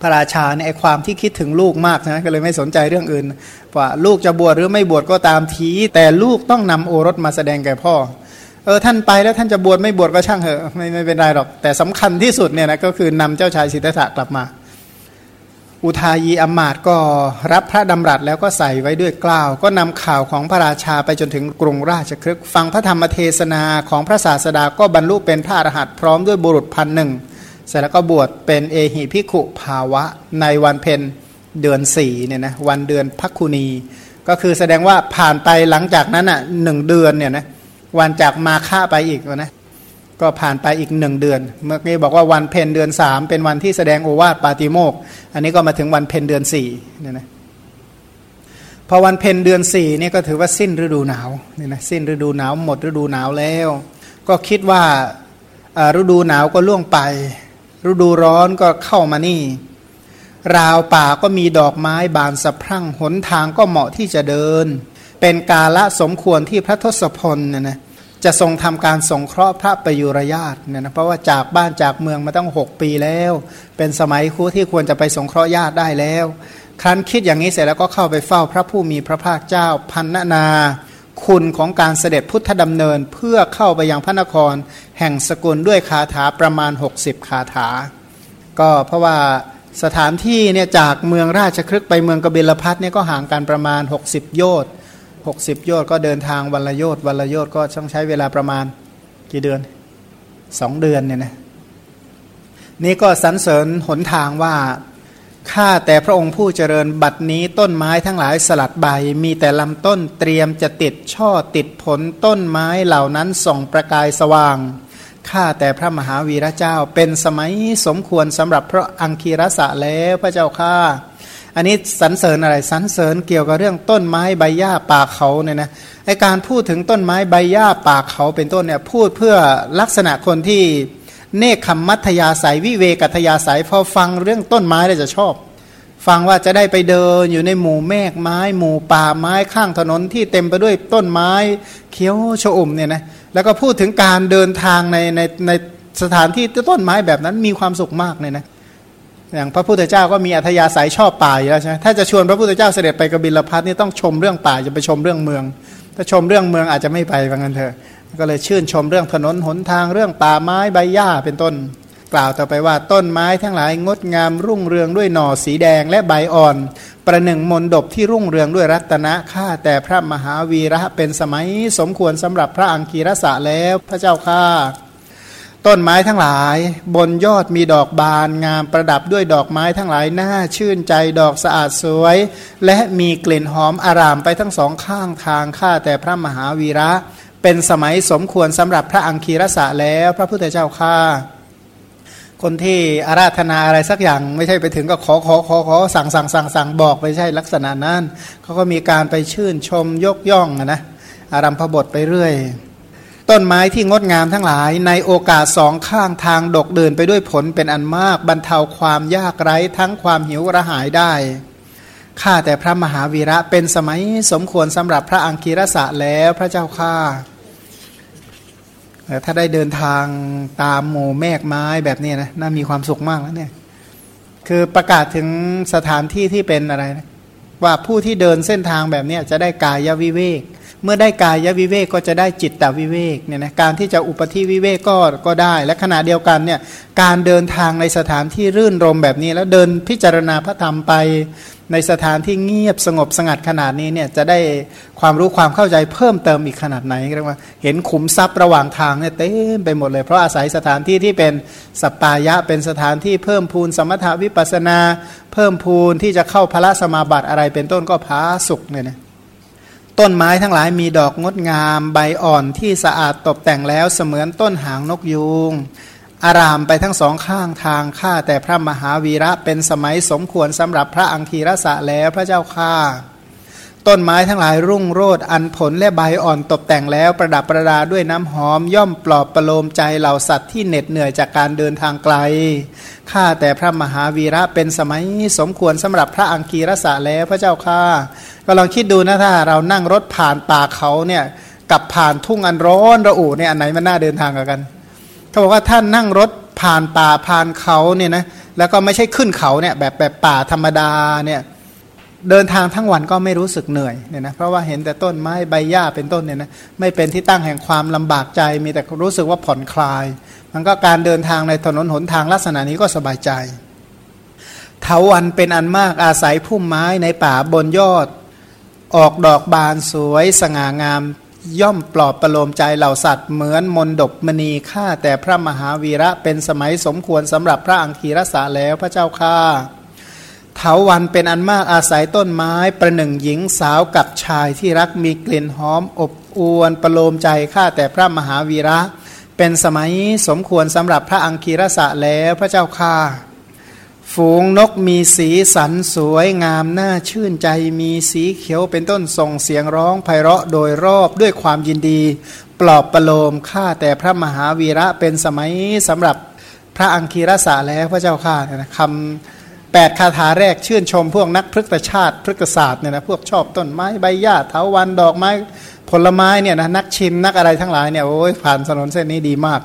พระราชาเนี่ยไอความที่คิดถึงลูกมากนะก็เลยไม่สนใจเรื่องอื่นว่าลูกจะบวชหรือไม่บวชก็ตามที แต่ลูกต้องนำโอรสมาแสดงแก่พ่อเออท่านไปแล้วท่านจะบวชไม่บวชก็ช่างเถอะไม่ไม่เป็นไรหรอก แต่สำคัญที่สุดเนี่ยนะก็คือนำเจ้าชายสิทธัตถะกลับมา อุทายีอมาตก็รับพระดำรัสแล้วก็ใส่ไว้ด้วยกล้าว ก็นำข่าวของพระราชาไปจนถึงกรุงราชครึกฟังพระธรรมเทศนาของพระศาสดาก็บรรลุเป็นพระอรหันต์พร้อมด้วยบุรุษพันหนึ่ง เสร็จแล้วก็บวชเป็นเอหิพิขุภาวะในวันเพ็ญเดือนสี่เนี่ยนะวันเดือนพักคุณี ก็คือแสดงว่าผ่านไปหลังจากนั้นอะหนึ่งเดือนเนี่ยนะวันจากมาฆ่าไปอีกนะก็ผ่านไปอีกหนึ่งเดือน เมื่อกี้บอกว่าวันเพ็ญเดือนสามเป็นวันที่แสดงโอวาทปาติโมก อันนี้ก็มาถึงวันเพ็ญเดือนสี่เนี่ยนะพอวันเพ็ญเดือนสี่นี่ก็ถือว่าสิ้นฤดูหนาวเนี่ยนะสิ้นฤดูหนาวหมดฤดูหนาวแล้ว ก็คิดว่าฤดูหนาวก็ล่วงไป ฤดูร้อนก็เข้ามานี่ ราวป่าก็มีดอกไม้บานสะพรั่งหนทางก็เหมาะที่จะเดิน เป็นกาละสมควรที่พระทศพลเนี่ยนะจะทรงทำการสงเคราะห์พระประยุรญาตเนี่ยนะเพราะว่าจากบ้านจากเมืองมาตั้งหกปีแล้ว เป็นสมัยคู่ที่ควรจะไปสงเคราะห์ญาติได้แล้ว ครั้นคิดอย่างนี้เสร็จแล้วก็เข้าไปเฝ้าพระผู้มีพระภาคเจ้าพันนานาคุณของการเสด็จพุทธดำเนินเพื่อเข้าไปยังพระนคร แห่งสกุลด้วยคาถาประมาณ 60 คาถา ก็เพราะว่าสถานที่เนี่ยจากเมืองราชครึกไปเมืองกบิลพัทเนี่ยก็ห่างกันประมาณ 60 โยชน์60 โยชน์ก็เดินทางวันละโยชน์วันละโยชน์ก็ต้องใช้เวลาประมาณกี่เดือนสองเดือนเนี่ยนะนี่ก็สรรเสริญหนทางว่าข้าแต่พระองค์ผู้เจริญบัดนี้ต้นไม้ทั้งหลายสลัดใบ มีแต่ลำต้นเตรียมจะติดช่อติดผลต้นไม้เหล่านั้นส่องประกายสว่าง ข้าแต่พระมหาวีระเจ้า เป็นสมัยสมควรสำหรับพระอังคีรสะแล้วพระเจ้าข้าอันนี้สรรเสริญอะไรสรรเสริญเกี่ยวกับเรื่องต้นไม้ใบหญ้าป่าเขาเนี่ยนะไอการพูดถึงต้นไม้ใบหญ้าป่าเขาเป็นต้นเนี่ยพูดเพื่อลักษณะคนที่เนคขมมัธยาสายวิเวกัตยาสายพอฟังเรื่องต้นไม้แล้วจะชอบ ฟังว่าจะได้ไปเดินอยู่ในหมู่เมฆไม้ หมู่ป่าไม้ข้างถนนที่เต็มไปด้วยต้นไม้เขียวชอุ่มเนี่ยนะ แล้วก็พูดถึงการเดินทางในในในสถานที่ต้นไม้แบบนั้นมีความสุขมากเลยนะอย่างพระพุทธเจ้าก็มีอัธยาศัยชอบป่าอยู่แล้วใช่ไหมถ้าจะชวนพระพุทธเจ้าเสด็จไปกบิลพัทนี่ต้องชมเรื่องป่าจะไปชมเรื่องเมือง ถ้าชมเรื่องเมืองอาจจะไม่ไปว่างั้นเถอะก็เลยชื่นชมเรื่องถนนหนทางเรื่องป่าไม้ใบหญ้าเป็นต้น กล่าวต่อไปว่าต้นไม้ทั้งหลายงดงามรุ่งเรืองด้วยหน่อสีแดงและใบอ่อน ประหนึ่งมนดบที่รุ่งเรืองด้วยรัตนะข้าแต่พระมหาวีระเป็นสมัยสมควรสำหรับพระอังคีรสะแล้วพระเจ้าข้าต้นไม้ทั้งหลาย บนยอดมีดอกบานงามประดับด้วยดอกไม้ทั้งหลายน่าชื่นใจดอกสะอาดสวย และมีกลิ่นหอมอารามไปทั้งสองข้างทางข้าแต่พระมหาวีระ เป็นสมัยสมควรสำหรับพระอังคีรสะแล้วพระพุทธเจ้าข้า คนที่อาราธนาอะไรสักอย่างไม่ใช่ไปถึงก็ขอขอขอขอสั่งสั่งสั่งสั่งบอกไม่ใช่ลักษณะนั้นเขาก็มีการไปชื่นชมยกย่องนะอารัมพบทไปเรื่อย ต้นไม้ที่งดงามทั้งหลาย ในโอกาสสองข้างทางดกเดินไปด้วยผลเป็นอันมากบรรเทาความยากไร้ทั้งความหิวกระหายได้ข้าแต่พระมหาวีระเป็นสมัยสมควรสำหรับพระอังคีรสะแล้วพระเจ้าข้า ถ้าได้เดินทางตามหมู่แมกไม้แบบนี้นะน่ามีความสุขมากแล้วเนี่ยคือประกาศถึงสถานที่ที่เป็นอะไรนะว่าผู้ที่เดินเส้นทางแบบนี้จะได้กายวิเวก เมื่อได้กายวิเวกก็จะได้จิตตวิเวกเนี่ยนะการที่จะอุปธิวิเวกก็ก็ได้ และขณะเดียวกันเนี่ยการเดินทางในสถานที่รื่นรมแบบนี้ แล้วเดินพิจารณาพระธรรมไป ในสถานที่เงียบสงบสงัดขนาดนี้เนี่ยจะได้ความรู้ความเข้าใจเพิ่มเติมอีกขนาดไหนเรียกว่าเห็นขุมทรัพย์ระหว่างทางเนี่ยเต็มไปหมดเลย เพราะอาศัยสถานที่ที่เป็นสัปปายะเป็นสถานที่เพิ่มพูนสมถาวิปัสนา เพิ่มพูนที่จะเข้าพระสมาบัติอะไรเป็นต้นก็พาสุขเนี่ยนะต้นไม้ทั้งหลายมีดอกงดงาม ใบอ่อนที่สะอาดตกแต่งแล้วเสมือนต้นหางนกยูง อารามไปทั้งสองข้างทางข้าแต่พระมหาวีระเป็นสมัยสมควรสำหรับพระอังคีรสะแล้วพระเจ้าข้าต้นไม้ทั้งหลายรุ่งโรดอันผลและใบอ่อนตกแต่งแล้วประดับประดาด้วยน้ำหอมย่อมปลอบประโลมใจเหล่าสัตว์ที่เหน็ดเหนื่อยจากการเดินทางไกล ข้าแต่พระมหาวีระเป็นสมัยสมควรสำหรับพระอังคีรสะแล้วพระเจ้าข้าก็ลองคิดดูนะถ้าเรานั่งรถผ่านป่าเขาเนี่ยกับผ่านทุ่งอันร้อนระอุเนี่ยอันไหนมันน่าเดินทางกัน เขาบอกว่าท่านนั่งรถผ่านป่าผ่านเขาเนี่ยนะแล้วก็ไม่ใช่ขึ้นเขาเนี่ยแบบแบบป่าธรรมดาเนี่ยเดินทางทั้งวันก็ไม่รู้สึกเหนื่อยเนี่ยนะเพราะว่าเห็นแต่ต้นไม้ใบหญ้าเป็นต้นเนี่ยนะไม่เป็นที่ตั้งแห่งความลำบากใจ มีแต่รู้สึกว่าผ่อนคลาย มันก็การเดินทางในถนนหนทางลักษณะนี้ก็สบายใจเถาวันเป็นอันมากอาศัยพุ่มไม้ในป่าบนยอด ออกดอกบานสวยสง่างาม ย่อมปลอบประโลมใจเหล่าสัตว์เหมือนมนดบมณีฆ่าแต่พระมหาวีระเป็นสมัยสมควรสำหรับพระอังคีรสาแล้วพระเจ้าค่าเถาวันเป็นอันมากอาศัยต้นไม้ประหนึ่งหญิงสาวกับชายที่รักมีกลิ่นหอมอบอวนประโลมใจข้าแต่พระมหาวีระ เป็นสมัยสมควรสำหรับพระอังคีรสะแล้วพระเจ้าค่า ฝูงนกมีสีสันสวยงามน่าชื่นใจมีสีเขียวเป็นต้นส่งเสียงร้องไพเราะโดยรอบด้วยความยินดี ปลอบประโลมข้าแต่พระมหาวีระเป็นสมัยสำหรับพระอังคีรสะแล้วพระเจ้าข้าเนี่ยนะคำแปดคาถาแรกชื่นชมพวกนักพฤกษชาติพฤกษศาสตร์เนี่ยนะพวกชอบต้นไม้ใบหญ้าเถาวันดอกไม้ผลไม้เนี่ยนะนักชิมนักอะไรทั้งหลายเนี่ยโอ้ยผ่านถนนเส้นนี้ดีมาก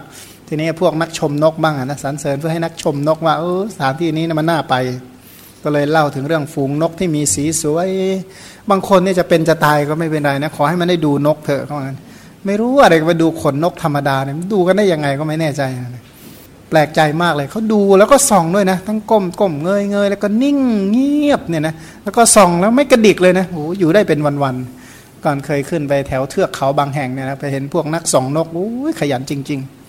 ทีนี้พวกนักชมนกบ้างนะสรรเสริญเพื่อให้นักชมนกว่าเออสถานที่นี้นะมันน่าไป ก็เลยเล่าถึงเรื่องฝูงนกที่มีสีสวย บางคนเนี่ยจะเป็นจะตายก็ไม่เป็นไรนะขอให้มันได้ดูนกเถอะเขาบอกไม่รู้อะไรไปดูขนนกธรรมดาเนี่ยดูกันได้ยังไงก็ไม่แน่ใจนะแปลกใจมากเลยเขาดูแล้วก็ส่องด้วยนะ ทั้งก้มก้มเงยเงยแล้วก็นิ่งเงียบเนี่ยนะแล้วก็ส่องแล้วไม่กระดิกเลยนะโอ้อยู่ได้เป็นวันๆก่อนเคยขึ้นไปแถวเทือกเขาบางแห่งเนี่ยนะไปเห็นพวกนักส่องนกโอ้ยขยันจริง ๆ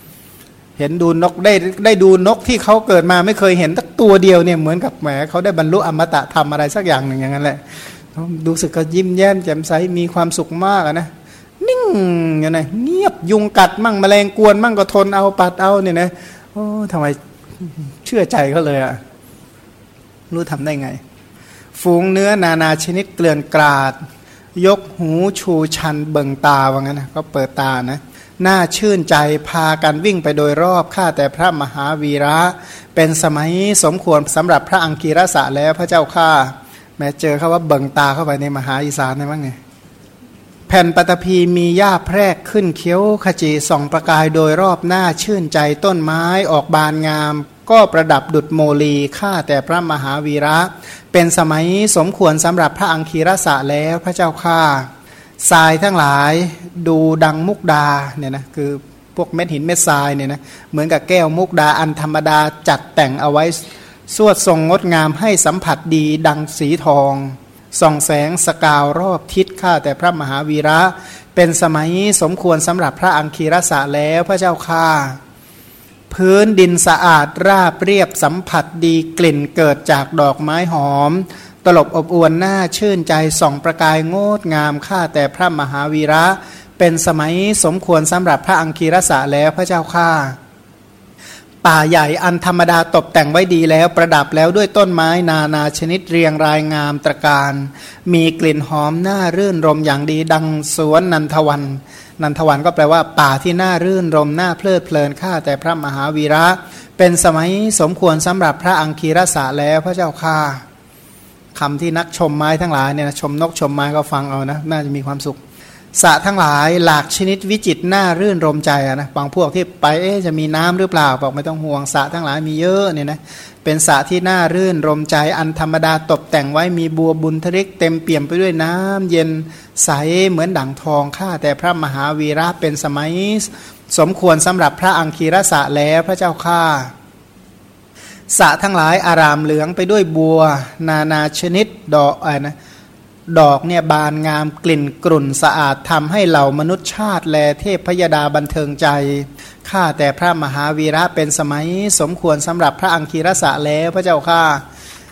เห็นดูนกได้ได้ดูนกที่เขาเกิดมาไม่เคยเห็นตักตัวเดียวเนี่ยเหมือนกับแหมเขาได้บรรลุอมตะทำอะไรสักอย่างหนึ่งอย่างนั้นแหละดูสึกก็ยิ้มแย้มแจ่มใสมีความสุขมากนะนิ่งอย่างไรเงียบยุงกัดมั่งแมลงกวนมั่งก็ทนเอาปัดเอาเนี่ยนะโอ้ทำไมเชื่อใจเขาเลยอะรู้ทำได้ไง ฝูงเนื้อนานาชนิดเกลื่อนกราด ยกหูชูชันเบิ่งตาว่างั้นนะก็เปิดตานะ น่าชื่นใจพากันวิ่งไปโดยรอบข้าแต่พระมหาวีระ เป็นสมัยสมควรสำหรับพระอังกีรสะแล้วพระเจ้าข้าแม้เจอเขาว่าเบิ่งตาเข้าไปในมหาอีสานได้บ้างไงแผ่นปฐพีมีหญ้าแพรกขึ้นเขียวขจีส่องประกายโดยรอบหน้าชื่นใจต้นไม้ออกบานงาม ก็ประดับดุดโมลีข้าแต่พระมหาวีระ เป็นสมัยสมควรสำหรับพระอังคีรสะแล้วพระเจ้าข้า ทรายทั้งหลายดูดังมุกดาเนี่ยนะคือพวกเม็ดหินเม็ดทรายเนี่ยนะเหมือนกับแก้วมุกดาอันธรรมดาจัดแต่งเอาไว้สวดทรงงดงามให้สัมผัสดีดังสีทอง ส่องแสงสกาวรอบทิศข้าแต่พระมหาวีระ เป็นสมัยสมควรสำหรับพระอังคีรสะแล้วพระเจ้าข้าพื้นดินสะอาดราบเรียบสัมผัสดีกลิ่นเกิดจากดอกไม้หอม ตลบอบอวนหน้าชื่นใจส่องประกายงดงามข้าแต่พระมหาวีระ เป็นสมัยสมควรสำหรับพระอังคีรสะแล้วพระเจ้าข้าป่าใหญ่อันธรรมดาตกแต่งไว้ดีแล้วประดับแล้วด้วยต้นไม้นานาชนิดเรียงรายงามตระการ มีกลิ่นหอมน่ารื่นรมอย่างดีดังสวนนันทวัน นันทวันก็แปลว่า ป่าที่น่ารื่นรมน่าเพลิดเพลินข้าแต่พระมหาวีระ เป็นสมัยสมควรสำหรับพระอังคีรสะแล้วพระเจ้าข้า คำที่นักชมไม้ทั้งหลายเนี่ยชมนกชมไม้ก็ฟังเอานะน่าจะมีความสุขสระทั้งหลายหลากชนิดวิจิตน่ารื่นรมใจนะบางพวกที่ไปเอ๊จะมีน้ำหรือเปล่าบอกไม่ต้องห่วงสระทั้งหลายมีเยอะเนี่ยนะเป็นสระที่น่ารื่นรมใจอันธรรมดาตกแต่งไว้มีบัวบุญทริกเต็มเปี่ยมไปด้วยน้ำเย็นใสเหมือนดั่งทองข้าแต่พระมหาวีระเป็นสมัย สมควรสำหรับพระอังคีรสะแล้วพระเจ้าข้า สะทั้งหลายอารามเหลืองไปด้วยบัว นานาชนิดดอกอะไรนะดอกเนี่ยบานงามกลิ่นกลุ่นสะอาดทำให้เหล่ามนุษย์ชาติ แลเทพพยดาบันเทิงใจ ข้าแต่พระมหาวีระเป็นสมัยสมควรสำหรับพระอังคีรสะแล้วพระเจ้าข้า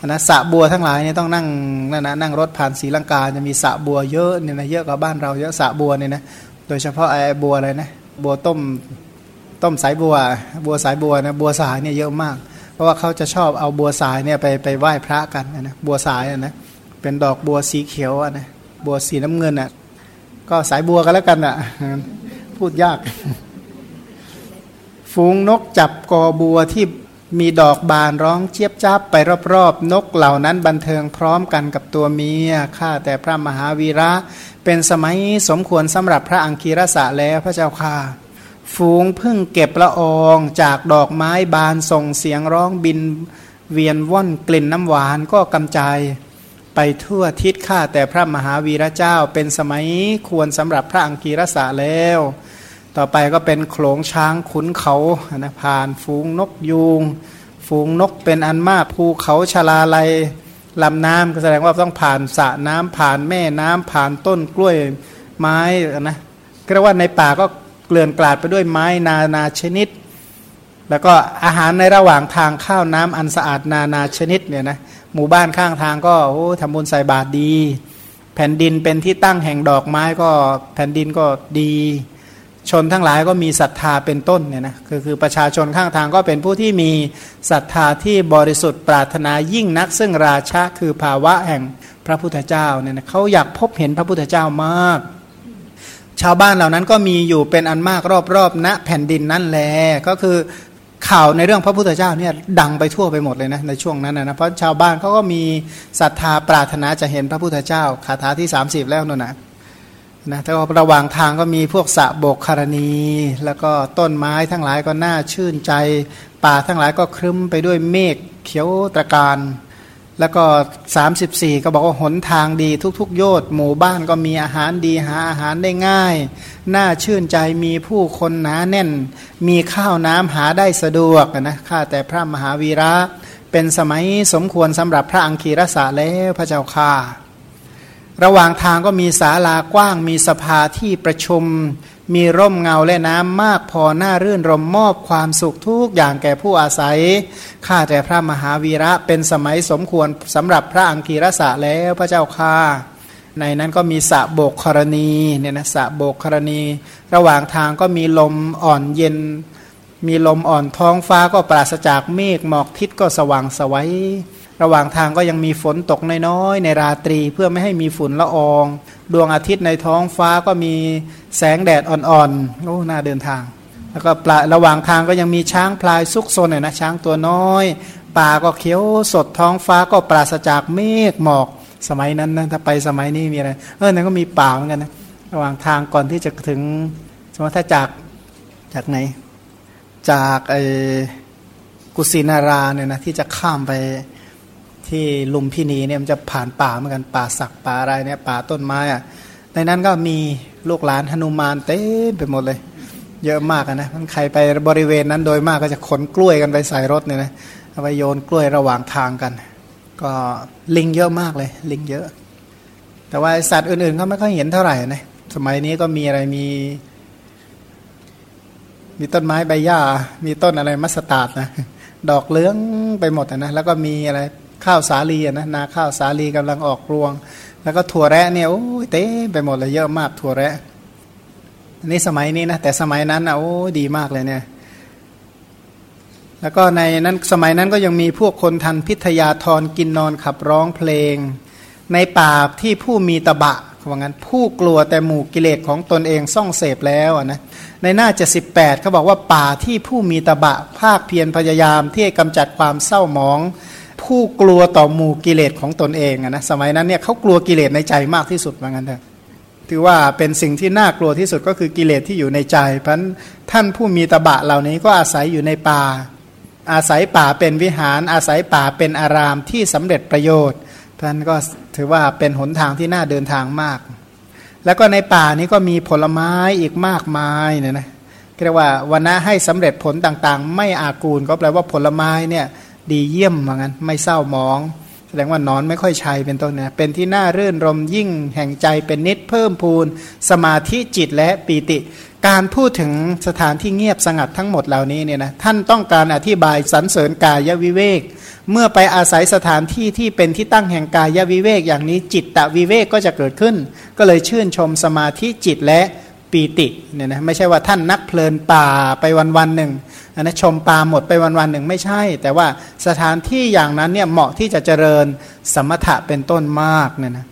นะสะบัวทั้งหลายเนี่ยต้องนั่งนั่นนะนั่งรถผ่านศรีลังกาจะมีสะบัวเยอะเนี่ยนะเยอะกว่าบ้านเราเยอะสะบัวเนี่ยนะโดยเฉพาะไอ้บัวอะไรนะบัวต้มต้มสายบัว บัวสายบัวนะบัวสายเนี่ยเยอะมาก ราะว่าเขาจะชอบเอาบัวสายเนี่ยไปไปไหว้พระกันนะบัวสายนะเป็นดอกบัวสีเขียวนะบัวสีน้ำเงินอะก็สายบัวกันแล้วกันอะพูดยาก ฝูงนกจับกอบัวที่มีดอกบานร้องเจี๊ยบจับไปรอบๆ นกเหล่านั้นบันเทิงพร้อมกันกับตัวเมียข้าแต่พระมหาวีระ เป็นสมัยสมควรสำหรับพระอังคีรสะแล้วพระเจ้าค่ะ ฝูงพึ่งเก็บละอองจากดอกไม้บานส่งเสียงร้องบิน เวียนว่อนกลิ่นน้ำหวานก็กำจายไปทั่วทิศข้าแต่พระมหาวีระเจ้าเป็นสมัยควรสำหรับพระอังกีรสะแล้ว ต่อไปก็เป็นโขลงช้างขุนเขานะผ่านฝูงนกยูง ฝูงนกเป็นอันมากภูเขาชลาลัยลำน้ำก็แสดงว่าต้องผ่านสระน้ำผ่านแม่น้ำผ่านต้นกล้วยไม้นะก็เรียกว่าในป่าก็ เลื่อนกลาดไปด้วยไม้นานาชนิด แล้วก็อาหารในระหว่างทางข้าวน้ำอันสะอาดนานาชนิดเนี่ยนะหมู่บ้านข้างทางก็โอ้ทำบุญใส่บาตรดี แผ่นดินเป็นที่ตั้งแห่งดอกไม้ก็แผ่นดินก็ดี ชนทั้งหลายก็มีศรัทธาเป็นต้นเนี่ยนะคือคือประชาชนข้างทางก็เป็นผู้ที่มีศรัทธาที่บริสุทธิ์ปรารถนายิ่งนัก ซึ่งราชาคือภาวะแห่งพระพุทธเจ้าเนี่ยนะเขาอยากพบเห็นพระพุทธเจ้ามาก ชาวบ้านเหล่านั้นก็มีอยู่เป็นอันมากรอบๆณนะแผ่นดินนั่นแหละก็คือข่าวในเรื่องพระพุทธเจ้าเนี่ยดังไปทั่วไปหมดเลยนะในช่วงนั้นนะเพราะชาวบ้านเขาก็มีศรัทธาปรารถนาจะเห็นพระพุทธเจ้าคาถาที่ 30 แล้วนั่นนะนะแต่ว่าระหว่างทางก็มีพวกสะโบกคารณี แล้วก็ต้นไม้ทั้งหลายก็น่าชื่นใจ ป่าทั้งหลายก็ครึ้มไปด้วยเมฆเขียวตะการ แล้วก็ 34 ก็บอกว่าหนทางดีทุกๆ โยชน์หมู่บ้านก็มีอาหารดีหาอาหารได้ง่าย น่าชื่นใจมีผู้คนหนาแน่น มีข้าวน้ำหาได้สะดวกนะข้าแต่พระมหาวีระเป็นสมัยสมควรสำหรับพระอังคีรสาแล้วพระเจ้าค่าระหว่างทางก็มีศาลากว้างมีสภาที่ประชุม มีร่มเงาและน้ำมากพอหน้ารื่นรมมอบความสุขทุกอย่างแก่ผู้อาศัย ข้าแต่พระมหาวีระเป็นสมัยสมควรสำหรับพระอังคีรสะแล้วพระเจ้าค่าในนั้นก็มีสะโบกครณีเนี่ยนะสะโบกครณี ระหว่างทางก็มีลมอ่อนเย็น มีลมอ่อนท้องฟ้าก็ปราศจากเมฆหมอกทิศก็สว่างสวัย ระหว่างทางก็ยังมีฝนตกน้อยๆในราตรีเพื่อไม่ให้มีฝุ่นละออง ดวงอาทิตย์ในท้องฟ้าก็มีแสงแดดอ่อนๆโอ้น่าเดินทาง แล้วก็ปลาระหว่างทางก็ยังมีช้างพลายซุกซนเนี่ยนะช้างตัวน้อย ป่าก็เขียวสดท้องฟ้าก็ปราศจากเมฆหมอกสมัยนั้นนะถ้าไปสมัยนี้มีอะไรเออนั่นก็มีป่าเหมือนกันนะระหว่างทางก่อนที่จะถึงสมมติถ้าจากจากไหน จากไอ้กุสินาราเนี่ยนะที่จะข้ามไป ที่ลุมพินีเนี่ยมันจะผ่านป่าเหมือนกันป่าสักป่าอะไรเนี่ยป่าต้นไม้อะในนั้นก็มีลูกหลานหนุมานเต็มไปหมดเลย เยอะมากนะมันใครไปบริเวณนั้นโดยมากก็จะขนกล้วยกันไปใส่รถเนี่ยนะเอาไปโยนกล้วยระหว่างทางกัน ก็ลิงเยอะมากเลย ลิงเยอะ แต่ว่าสัตว์อื่นๆก็ไม่ค่อยเห็นเท่าไหร่นะสมัยนี้ก็มีอะไรมี มีต้นไม้ใบหญ้า มีต้นอะไรมัสตาร์ดนะดอกเลื้องไปหมดนะแล้วก็มีอะไร ข้าวสาลีนะนาข้าวสาลีกำลังออกรวง แล้วก็ถั่วแระเนี่ยโอ้ยเต้ไปหมดเลยเยอะมากถั่วแระอันนี้สมัยนี้นะแต่สมัยนั้นนะโอ้ดีมากเลยเนี่ย แล้วก็ในนั้นสมัยนั้นก็ยังมีพวกคนทันพิทยาธรกินนอนขับร้องเพลง ในป่าที่ผู้มีตะบะว่างั้นผู้กลัวแต่หมู่กิเลสของตนเองซ่องเสพแล้วนะในหน้าเจะสิบแปดเขาบอกว่าป่าที่ผู้มีตะบะภาคเพียรพยายามที่กำจัดความเศร้าหมอง ผู้กลัวต่อหมู่กิเลสของตนเองนะสมัยนั้นเนี่ยเขากลัวกิเลสในใจมากที่สุดเหมือนกันเถอะถือว่าเป็นสิ่งที่น่ากลัวที่สุดก็คือกิเลสที่อยู่ในใจเพราะท่านผู้มีตบะเหล่านี้ก็อาศัยอยู่ในป่า อาศัยป่าเป็นวิหาร อาศัยป่าเป็นอารามที่สำเร็จประโยชน์ท่านก็ถือว่าเป็นหนทางที่น่าเดินทางมาก แล้วก็ในป่านี้ก็มีผลไม้อีกมากมายเนี่ยนะเรียกว่าวันนะให้สำเร็จผลต่างๆ ไม่อากูลก็แปลว่าผลไม้เนี่ย ดีเยี่ยมเหมือนกันไม่เศร้ามอง แสดงว่านอนไม่ค่อยชัยเป็นต้นนะเป็นที่น่ารื่นรมยิ่งแห่งใจเป็นนิดเพิ่มพูน สมาธิจิตและปีติ การพูดถึงสถานที่เงียบสงัดทั้งหมดเหล่านี้เนี่ยนะท่านต้องการอธิบายสรรเสริญกายวิเวก เมื่อไปอาศัยสถานที่ที่เป็นที่ตั้งแห่งกายวิเวกอย่างนี้จิตตวิเวกก็จะเกิดขึ้น ก็เลยชื่นชมสมาธิจิตและปีติเนี่ยนะไม่ใช่ว่าท่านนักเพลินป่าไปวันวันหนึ่ง อันนะชมปลาหมดไปวันวันหนึ่งไม่ใช่ แต่ว่าสถานที่อย่างนั้นเนี่ยเหมาะที่จะเจริญสมถะเป็นต้นมากเนี่ยนะ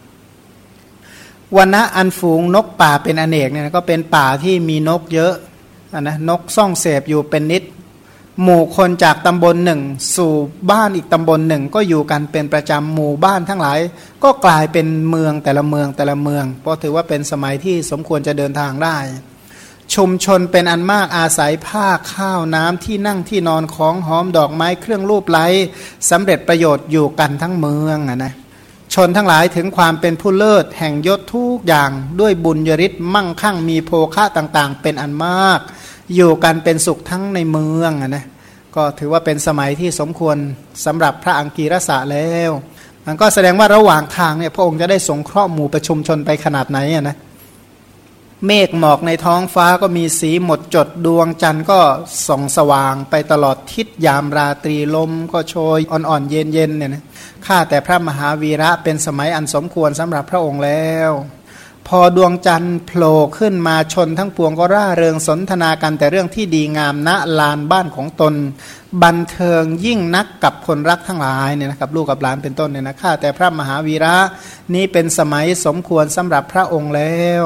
วันนะอันฝูงนกป่าเป็นอเนกเนี่ยก็เป็นป่าที่มีนกเยอะอันนะนกซ่องเสพอยู่เป็นนิด หมู่คนจากตำบลหนึ่ง สู่บ้านอีกตำบลหนึ่ง ก็อยู่กันเป็นประจำหมู่บ้านทั้งหลาย ก็กลายเป็นเมืองแต่ละเมืองแต่ละเมือง เพราะถือว่าเป็นสมัยที่สมควรจะเดินทางได้ ชุมชนเป็นอันมากอาศัยผ้าข้าวน้ำที่นั่งที่นอนของหอมดอกไม้เครื่องรูปไล้สำเร็จประโยชน์อยู่กันทั้งเมืองนะชนทั้งหลายถึงความเป็นผู้เลิศแห่งยศทุกอย่างด้วยบุญยริศมั่งคั่งมีโภคะต่างๆ เป็นอันมาก อยู่กันเป็นสุขทั้งในเมืองนะก็ถือว่าเป็นสมัยที่สมควรสำหรับพระอังกีรสะแล้ว มันก็แสดงว่าระหว่างทางเนี่ยพระองค์จะได้สงเคราะห์หมู่ประชุมชนไปขนาดไหนนะ เมฆหมอกในท้องฟ้าก็มีสีหมดจดดวงจันทร์ก็ส่องสว่างไปตลอดทิศยามราตรีลมก็โชยอ่อนๆเย็นๆเนี่ยนะข้าแต่พระมหาวีระเป็นสมัยอันสมควรสำหรับพระองค์แล้ว พอดวงจันทร์โผล่ขึ้นมาชนทั้งปวงก็ร่าเริงสนทนากันแต่เรื่องที่ดีงามณลานบ้านของตน บันเทิงยิ่งนักกับคนรักทั้งหลายเนี่ยนะครับลูกกับหลานเป็นต้นเนี่ยนะข้าแต่พระมหาวีระนี้เป็นสมัยสมควรสำหรับพระองค์แล้ว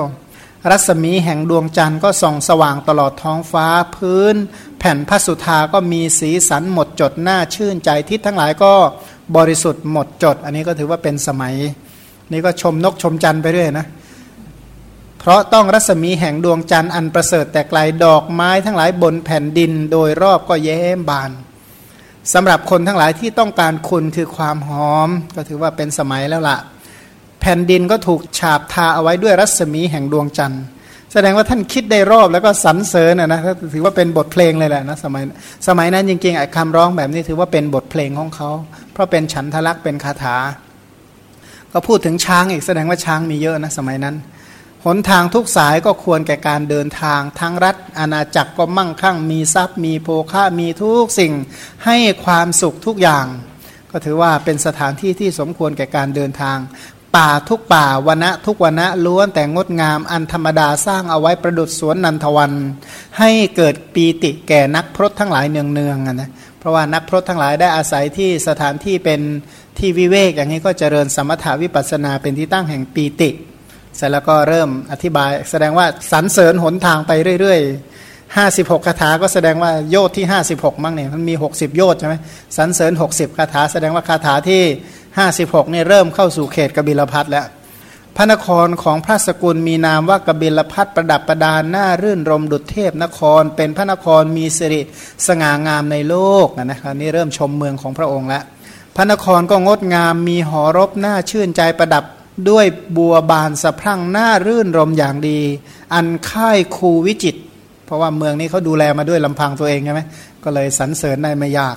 รัศมีแห่งดวงจันทร์ก็ส่องสว่างตลอดท้องฟ้าพื้น แผ่นพระสุธาก็มีสีสันหมดจดหน้าชื่นใจทิศทั้งหลายก็บริสุทธิ์หมดจด อันนี้ก็ถือว่าเป็นสมัย นี่ก็ชมนกชมจันทร์ไปเรื่อยนะเพราะต้องรัศมีแห่งดวงจันทร์อันประเสริฐแต่ไกลดอกไม้ทั้งหลายบนแผ่นดินโดยรอบก็แย้มบานสำหรับคนทั้งหลายที่ต้องการคุณคือความหอม ก็ถือว่าเป็นสมัยแล้วละ่ะ แผ่นดินก็ถูกฉาบทาเอาไว้ด้วยรัศมีแห่งดวงจันทร์ แสดงว่าท่านคิดได้รอบแล้วก็สรรเสริญนะนะถือว่าเป็นบทเพลงเลยแหละนะสมัยสมัยนั้นจริงๆไอ้คำร้องแบบนี้ถือว่าเป็นบทเพลงของเขา เพราะเป็นฉันทลักษ์เป็นคาถา ก็พูดถึงช้างอีกแสดงว่าช้างมีเยอะนะสมัยนั้นหนทางทุกสายก็ควรแก่การเดินทาง ทั้งรัฐอาณาจักรก็มั่งคั่ง มีทรัพย์มีโภคะมีทุกสิ่งให้ความสุขทุกอย่าง ก็ถือว่าเป็นสถานที่ที่สมควรแก่การเดินทาง ป่าทุกป่าวันะทุกวันะล้วนแต่งดงามอันธรรมดาสร้างเอาไว้ประดุษสวนนันทวัน ให้เกิดปีติแก่นักพรตทั้งหลายเนืองๆนะเพราะว่านักพรตทั้งหลายได้อาศัยที่สถานที่เป็นที่วิเวกอย่างนี้ก็เจริญสมถาวิปัสนาเป็นที่ตั้งแห่งปีติ เสร็จแล้วก็เริ่มอธิบาย แสดงว่าสรรเสริญหนทางไปเรื่อยๆห้าสิบหกคาถาก็แสดงว่าโยช์ที่ห้าสิบหกมั่งเนี่ยมันมีหกสิบโยช์ใช่ไหมสรรเสริญหกสิบคาถาแสดงว่าคาถาที่ ห้าสิบหกนี่ยเริ่มเข้าสู่เขตกบิลพัทแล้ว พระนครของพระสกุลมีนามว่ากบิลพัทประดับประดานหน้ารื่นรมดุจเทพนคร เป็นพระนครมีสิริสง่างามในโลกนะครับนี่เริ่มชมเมืองของพระองค์แล้วพระนครก็งดงามมีหอรบหน้าชื่นใจประดับด้วยบัวบานสะพรั่งหน้ารื่นรมอย่างดี อันค่ายคูวิจิต เพราะว่าเมืองนี้เขาดูแลมาด้วยลำพังตัวเองใช่ไหมก็เลยสรรเสริญได้ไม่ยาก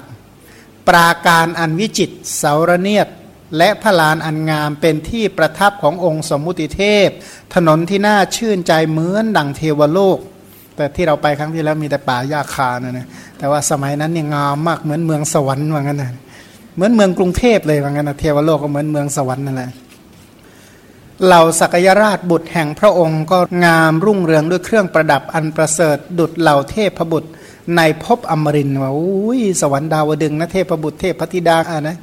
ปราการอันวิจิตเสาระเนียด และพระลานอันงามเป็นที่ประทับขององค์สมมุติเทพ ถนนที่น่าชื่นใจเหมือนดังเทวโลก แต่ที่เราไปครั้งที่แล้วมีแต่ป่าหญ้าคานะนะแต่ว่าสมัยนั้นเนี่ยงามมากเหมือนเมืองสวรรค์ว่างั้นนะเหมือนเมืองกรุงเทพเลยว่างั้นนะเทวโลกก็เหมือนเมืองสวรรค์นั่นแหละเหล่าสักยราชบุตรแห่งพระองค์ก็งามรุ่งเรืองด้วยเครื่องประดับอันประเสริฐดุดเหล่าเทพพบุตรในภพอมรินว่าอุ้ยสวรรค์ดาวดึงนะเทพบุตรเทพพธิดาอะนะ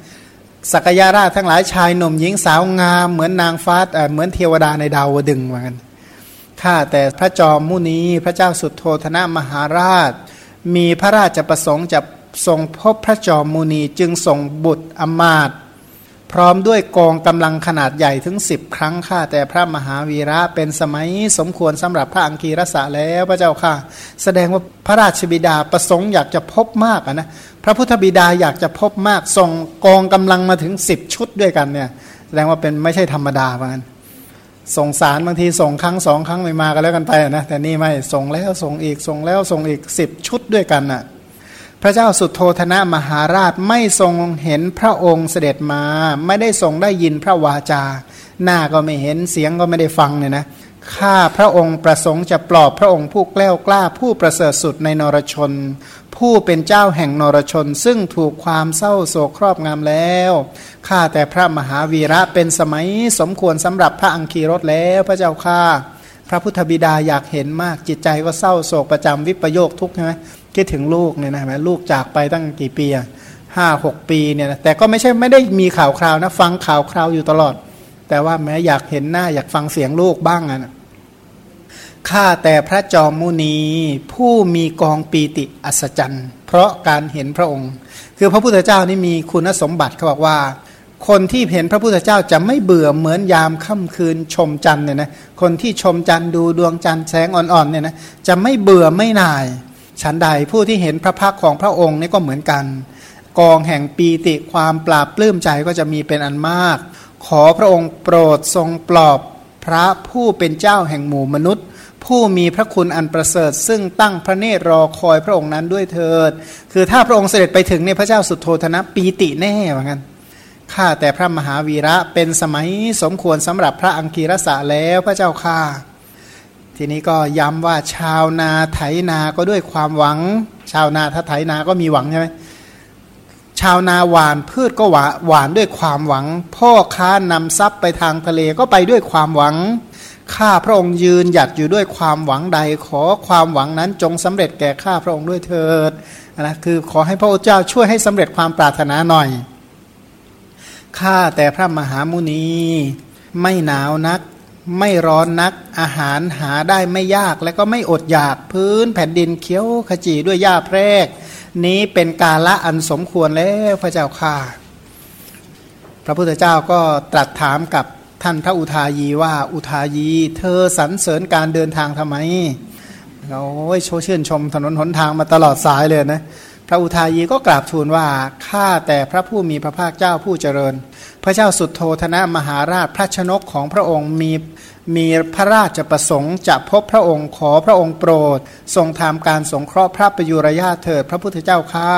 สักยาราชทั้งหลายชายหนุ่มหญิงสาวงาม เหมือนนางฟ้าเหมือนเทวดาในดาวดึงเหมือนกันข้าแต่พระจอมมุนีพระเจ้าสุดโทธนะมหาราช มีพระราชประสงค์จะทรงพบพระจอมมุนีจึงส่งบุตรอมาต พร้อมด้วยกองกำลังขนาดใหญ่ถึงสิบครั้งข้าแต่พระมหาวีระเป็นสมัยสมควรสำหรับพระอังคีรสะแล้วพระเจ้าค่ะ แสดงว่าพระราชบิดาประสงค์อยากจะพบมากนะพระพุทธบิดาอยากจะพบมากส่งกองกำลังมาถึงสิบชุดด้วยกันเนี่ยแสดงว่าเป็นไม่ใช่ธรรมดาเหมือนกันส่งสารบางทีส่งครั้งสองครั้งไม่มากันแล้วกันไปนะแต่นี่ไม่ส่งแล้วส่งอีกส่งแล้วส่งอีกสิบชุดด้วยกันน่ะ ระเจ้าสุดโทธนะมหาราชไม่ทรงเห็นพระองค์เสด็จมา ไม่ได้ทรงได้ยินพระวาจา หน้าก็ไม่เห็นเสียงก็ไม่ได้ฟังเนี่ยนะข้าพระองค์ประสงค์จะปลอบพระองค์ผู้แกล้วกล้าผู้ประเสริฐสุดในนรชน ผู้เป็นเจ้าแห่งนรชน ซึ่งถูกความเศร้าโศกครอบงำแล้วข้าแต่พระมหาวีระเป็นสมัยสมควรสำหรับพระอังคีรถแล้วพระเจ้าข้าพระพุทธบิดาอยากเห็นมากจิตใจก็เศร้าโศกประจำวิปโยคทุกข์ใช่ไหม คิดถึงลูกเนี่ยนะแม่ลูกจากไปตั้งกี่ปีอะห้าหกปีเนี่ยแต่ก็ไม่ใช่ไม่ได้มีข่าวคราวนะ ฟังข่าวคราวอยู่ตลอด แต่ว่าแม้อยากเห็นหน้าอยากฟังเสียงลูกบ้างอะข้าแต่พระจอมมุนีผู้มีกองปีติอัศจรรย์ เพราะการเห็นพระองค์ คือพระพุทธเจ้านี่มีคุณสมบัติเขาบอกว่า คนที่เห็นพระพุทธเจ้าจะไม่เบื่อเหมือนยามค่ำคืนชมจันทร์เนี่ยนะคนที่ชมจันทร์ดูดวงจันทร์แสงอ่อนๆเนี่ยนะจะไม่เบื่อไม่น่าย ฉันใดผู้ที่เห็นพระพักของพระองค์นี่ก็เหมือนกัน กองแห่งปีติความปราบปลื้มใจก็จะมีเป็นอันมาก ขอพระองค์โปรดทรงปลอบพระผู้เป็นเจ้าแห่งหมู่มนุษย์ ผู้มีพระคุณอันประเสริฐ ซึ่งตั้งพระเนตรรอคอยพระองค์นั้นด้วยเถิด คือถ้าพระองค์เสด็จไปถึงเนี่ยพระเจ้าสุดโทธนะปีติแน่เหมือนกันข้าแต่พระมหาวีระเป็นสมัยสมควรสำหรับพระอังคีรสะแล้วพระเจ้าข้า ทีนี้ก็ย้ำว่าชาวนาไถนาก็ด้วยความหวัง ชาวนาถ้าไถนาก็มีหวังใช่ไหมชาวนาหวานพืชก็หวาหวานด้วยความหวัง พ่อค้านำทรัพย์ไปทางทะเลก็ไปด้วยความหวัง ข้าพระองค์ยืนหยัดอยู่ด้วยความหวังใด ขอความหวังนั้นจงสำเร็จแก่ข้าพระองค์ด้วยเถิดนะคือขอให้พระเจ้าช่วยให้สำเร็จความปรารถนาหน่อยข้าแต่พระมหามุนีไม่หนาวนัก ไม่ร้อนนักอาหารหาได้ไม่ยากและก็ไม่อดอยากพื้นแผ่นดินเขียวขจีด้วยหญ้าแพรก นี้เป็นกาละอันสมควรแล้วพระเจ้าข้าพระพุทธเจ้าก็ตรัสถามกับท่านพระอุทายีว่าอุทายี เธอสรรเสริญการเดินทางทำไมโอ้ยโชชื่นชมถนนหนทางมาตลอดสายเลยนะ พระอุทายีก็กราบทูลว่าข้าแต่พระผู้มีพระภาคเจ้าผู้เจริญ พระเจ้าสุดโทธนะมหาราชพระชนกของพระองค์มีมีพระราชประสงค์จะพบพระองค์ขอพระองค์โปรด ทรงทำการสงเคราะห์พระประยุรญาเถิดพระพุทธเจ้าข้า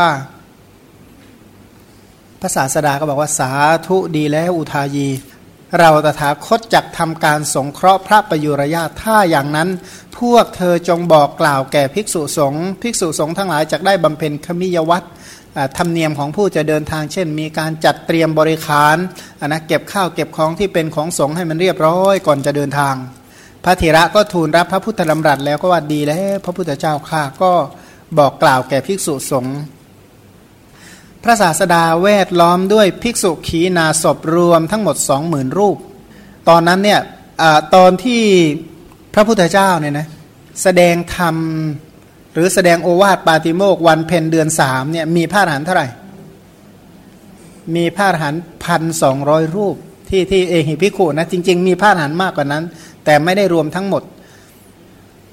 พระศาสดาก็บอกว่าสาธุดีแล้วอุทายี เราตถาคตจักทำการสงเคราะห์พระประยุรญาถ้าอย่างนั้น พวกเธอจงบอกกล่าวแก่ภิกษุสงฆ์ภิกษุสงฆ์ทั้งหลายจะได้บำเพ็ญขมิยวัตรธรรมเนียมของผู้จะเดินทางเช่น มีการจัดเตรียมบริขารนะเก็บข้าวเก็บของที่เป็นของสงฆ์ให้มันเรียบร้อยก่อนจะเดินทาง พระธีระก็ทูลรับพระพุทธดำรัสแล้วก็ว่าดีแล้วพระพุทธเจ้าข้าก็บอกกล่าวแก่ภิกษุสงฆ์ ระศาสดาแวดล้อมด้วยภิกษุขีนาศพรวมทั้งหมดสองหมื่นรูป ตอนนั้นเนี่ยอตอนที่พระพุทธเจ้าเนี่ยนะแสดงธรรมหรือแสดงโอวาทปาติโมกวันเพ็ญเดือนสามเนี่ยมีพระอรหันต์เท่าไหร่ มีพระอรหันต์พันสองร้อยรูปที่ที่เอหิพิขุนะจริง ๆ มีพระอรหันต์มากกว่านั้น แต่ไม่ได้รวมทั้งหมด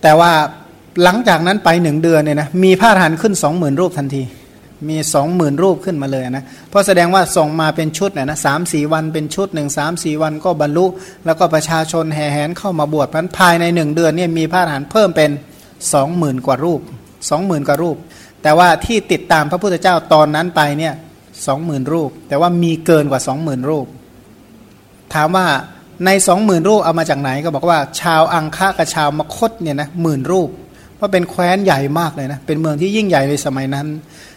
แต่ว่าหลังจากนั้นไปหนึ่งเดือนเนี่ยนะมีพระอรหันต์ขึ้นสองหมื่นรูปทันที มีสองหมื่นรูปขึ้นมาเลยนะเพราะแสดงว่าส่งมาเป็นชุดเนะนะสามสี่วันเป็นชุดหนึ่งสามสี่วันก็บรรลุ แล้วก็ประชาชนแห่แหนเข้ามาบวชพันภายในหนึ่งเดือนเนี่ยมีพระอรหันต์เพิ่มเป็นสองหมื่นกว่ารูปสองหมื่นกว่ารูป แต่ว่าที่ติดตามพระพุทธเจ้าตอนนั้นไปเนี่ยสองหมื่นรูป แต่ว่ามีเกินกว่าสองหมื่นรูป ถามว่าในสองหมื่นรูปเอามาจากไหนก็บอกว่า ชาวอังคะกับชาวมคตเนี่ยนะหมื่นรูปเพราะเป็นแคว้นใหญ่มากเลยนะเป็นเมืองที่ยิ่งใหญ่ในสมัยนั้น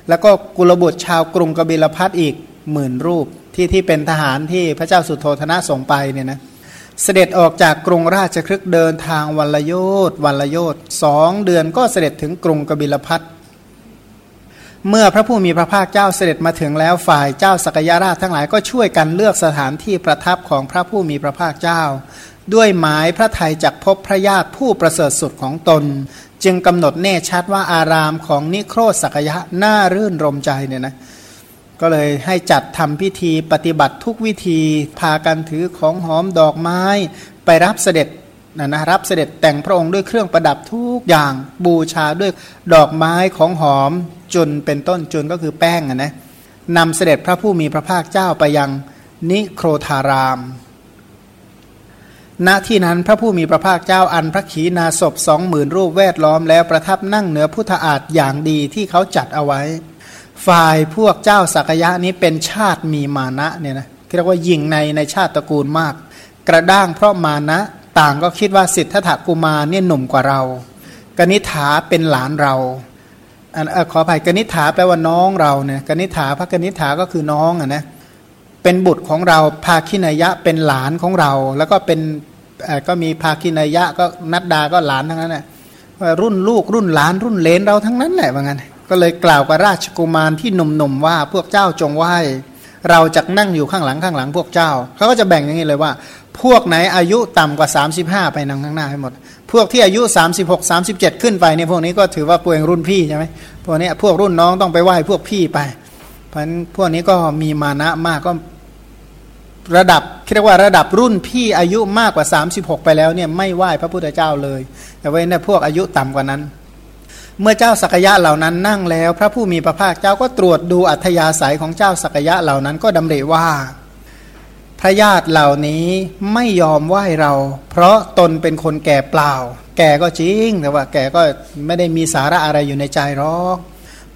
แล้วก็กุลบุตรชาวกรุงกบิลพัทอีกหมื่นรูปที่ที่เป็นทหารที่พระเจ้าสุโธธนะส่งไปเนี่ยนะเสด็จออกจากกรุงราชครึกเดินทางวันละโยต์วันละโยต์สองเดือนก็เสด็จถึงกรุงกบิลพัทเมื่อพระผู้มีพระภาคเจ้าเสด็จมาถึงแล้วฝ่ายเจ้าสกยราชทั้งหลายก็ช่วยกันเลือกสถานที่ประทับของพระผู้มีพระภาคเจ้า ด้วยหมายพระไทยจักพบพระญาติผู้ประเสริฐสุดของตน จึงกำหนดแน่ชัดว่าอารามของนิโครสักยะน่ารื่นรมใจเนี่ยนะก็เลยให้จัดทำพิธีปฏิบัติทุกวิธีพากันถือของหอมดอกไม้ไปรับเสด็จนะนะรับเสด็จแต่งพระองค์ด้วยเครื่องประดับทุกอย่างบูชาด้วยดอกไม้ของหอมจุนเป็นต้นจุนก็คือแป้งนะนำเสด็จพระผู้มีพระภาคเจ้าไปยังนิโครธาราม ณที่นั้นพระผู้มีพระภาคเจ้าอันพระขีณาสพสองหมื่นรูปแวดล้อมแล้วประทับนั่งเหนือพุทธอาฏอย่างดีที่เขาจัดเอาไว้ ฝ่ายพวกเจ้าสักยะนี้เป็นชาติมีมานะเนี่ยนะเรียกว่ายิงในในชาติตระกูลมาก กระด้างเพราะมานะ ต่างก็คิดว่าสิทธัตถกุมารเนี่ยหนุ่มกว่าเรากนิฐาเป็นหลานเราอขออภัยกนิฐาแปลว่าน้องเราเนี่ยกนิฐาพระกนิฐาก็คือน้องอะนะ เป็นบุตรของเราภาคินายะเป็นหลานของเรา แล้วก็เป็นก็มีภาคินายะก็นัดดาก็หลานทั้งนั้นแหละรุ่นลูกรุ่นหลานรุ่นเลนเราทั้งนั้นแหละว่างั้นก็เลยกล่าวกับราชกุมารที่หนุ่มๆว่าพวกเจ้าจงไหวเราจะนั่งอยู่ข้างหลังข้างหลังพวกเจ้าเขาก็จะแบ่งอย่างนี้เลยว่า พวกไหนอายุต่ำกว่า 35 ไปนั่งข้างหน้าให้หมด พวกที่อายุ 36 37 ขึ้นไปเนี่ยพวกนี้ก็ถือว่าปวงรุ่นพี่ใช่ไหมพวกนี้พวกรุ่นน้องต้องไปไหว้พวกพี่ไป ราะฉะนั้นพวกนี้ก็มีมานะมากก็ระดับเรียกว่าระดับรุ่นพี่อายุมากกว่า 36 ไปแล้วเนี่ยไม่ไหว้พระพุทธเจ้าเลย แต่เว้นแต่พวกอายุต่ำกว่านั้น เมื่อเจ้าสักยะเหล่านั้นนั่งแล้ว พระผู้มีพระภาคเจ้าก็ตรวจดูอัธยาศัยของเจ้าสักยะเหล่านั้นก็ดำริว่า พระญาติเหล่านี้ไม่ยอมไหว้เรา เพราะตนเป็นคนแก่เปล่า แก่ก็จริงแต่ว่าแก่ก็ไม่ได้มีสาระอะไรอยู่ในใจหรอก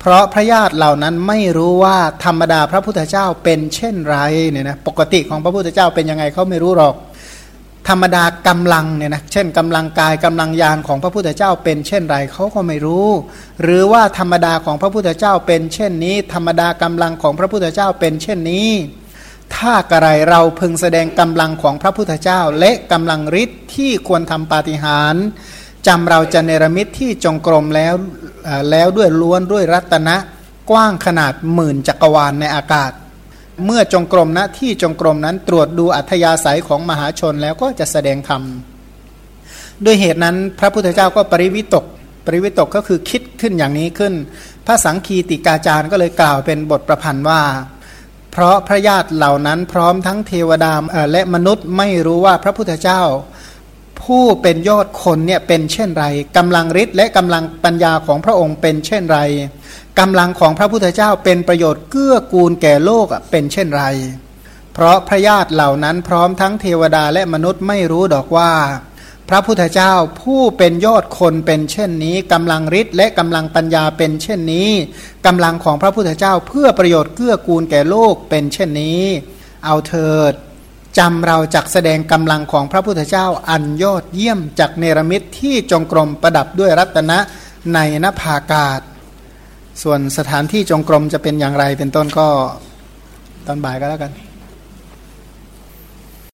เพราะพระญาติเหล่านั้นไม่รู้ว่าธรรมดาพระพุทธเจ้าเป็นเช่นไรเนี่ยนะปกติของพระพุทธเจ้าเป็นยังไงเขาไม่รู้หรอก ธรรมดากำลังเนี่ยนะเช่นกำลังกายกำลังยานของพระพุทธเจ้าเป็นเช่นไรเขาก็ไม่รู้ หรือว่าธรรมดาของพระพุทธเจ้าเป็นเช่นนี้ ธรรมดากำลังของพระพุทธเจ้าเป็นเช่นนี้ ถ้ากระไรเราพึงแสดงกำลังของพระพุทธเจ้า และกำลังฤทธิ์ที่ควรทำปาฏิหาริย์ จำเราจะเนรมิตที่จงกรมแล้วแล้วด้วยล้วนด้วยรัตนะกว้างขนาดหมื่นจักรวาลในอากาศ เมื่อจงกรมณที่จงกรมนั้นตรวจดูอัธยาศัยของมหาชนแล้วก็จะแสดงธรรมด้วยเหตุนั้นพระพุทธเจ้าก็ปริวิตก ปริวิตกก็คือคิดขึ้นอย่างนี้ขึ้น พระสังคีติกาจารย์ก็เลยกล่าวเป็นบทประพันธ์ว่า เพราะพระญาติเหล่านั้นพร้อมทั้งเทวดาและมนุษย์ไม่รู้ว่าพระพุทธเจ้า ผู้เป็นยอดคนเนี่ยเป็นเช่นไรกำลังฤทธิ์และกำลังปัญญาของพระองค์เป็นเช่นไรกำลังของพระพุทธเจ้าเป็นประโยชน์เกื้อกูลแก่โลกเป็นเช่นไร เพราะพระญาติเหล่านั้นพร้อมทั้งเทวดาและมนุษย์ไม่รู้ดอกว่า พระพุทธเจ้าผู้เป็นยอดคนเป็นเช่นนี้กำลังฤทธิ์และกำลังปัญญาเป็นเช่นนี้กำลังของพระพุทธเจ้าเพื่อประโยชน์เกื้อกูลแก่โลกเป็นเช่นนี้ เอาเถิด จำเราจักแสดงกำลังของพระพุทธเจ้าอันยอดเยี่ยมจากเนรมิตที่จงกรมประดับด้วยรัตนะในนภากาศ ส่วนสถานที่จงกรมจะเป็นอย่างไรเป็นต้นก็ตอนบ่ายก็แล้วกัน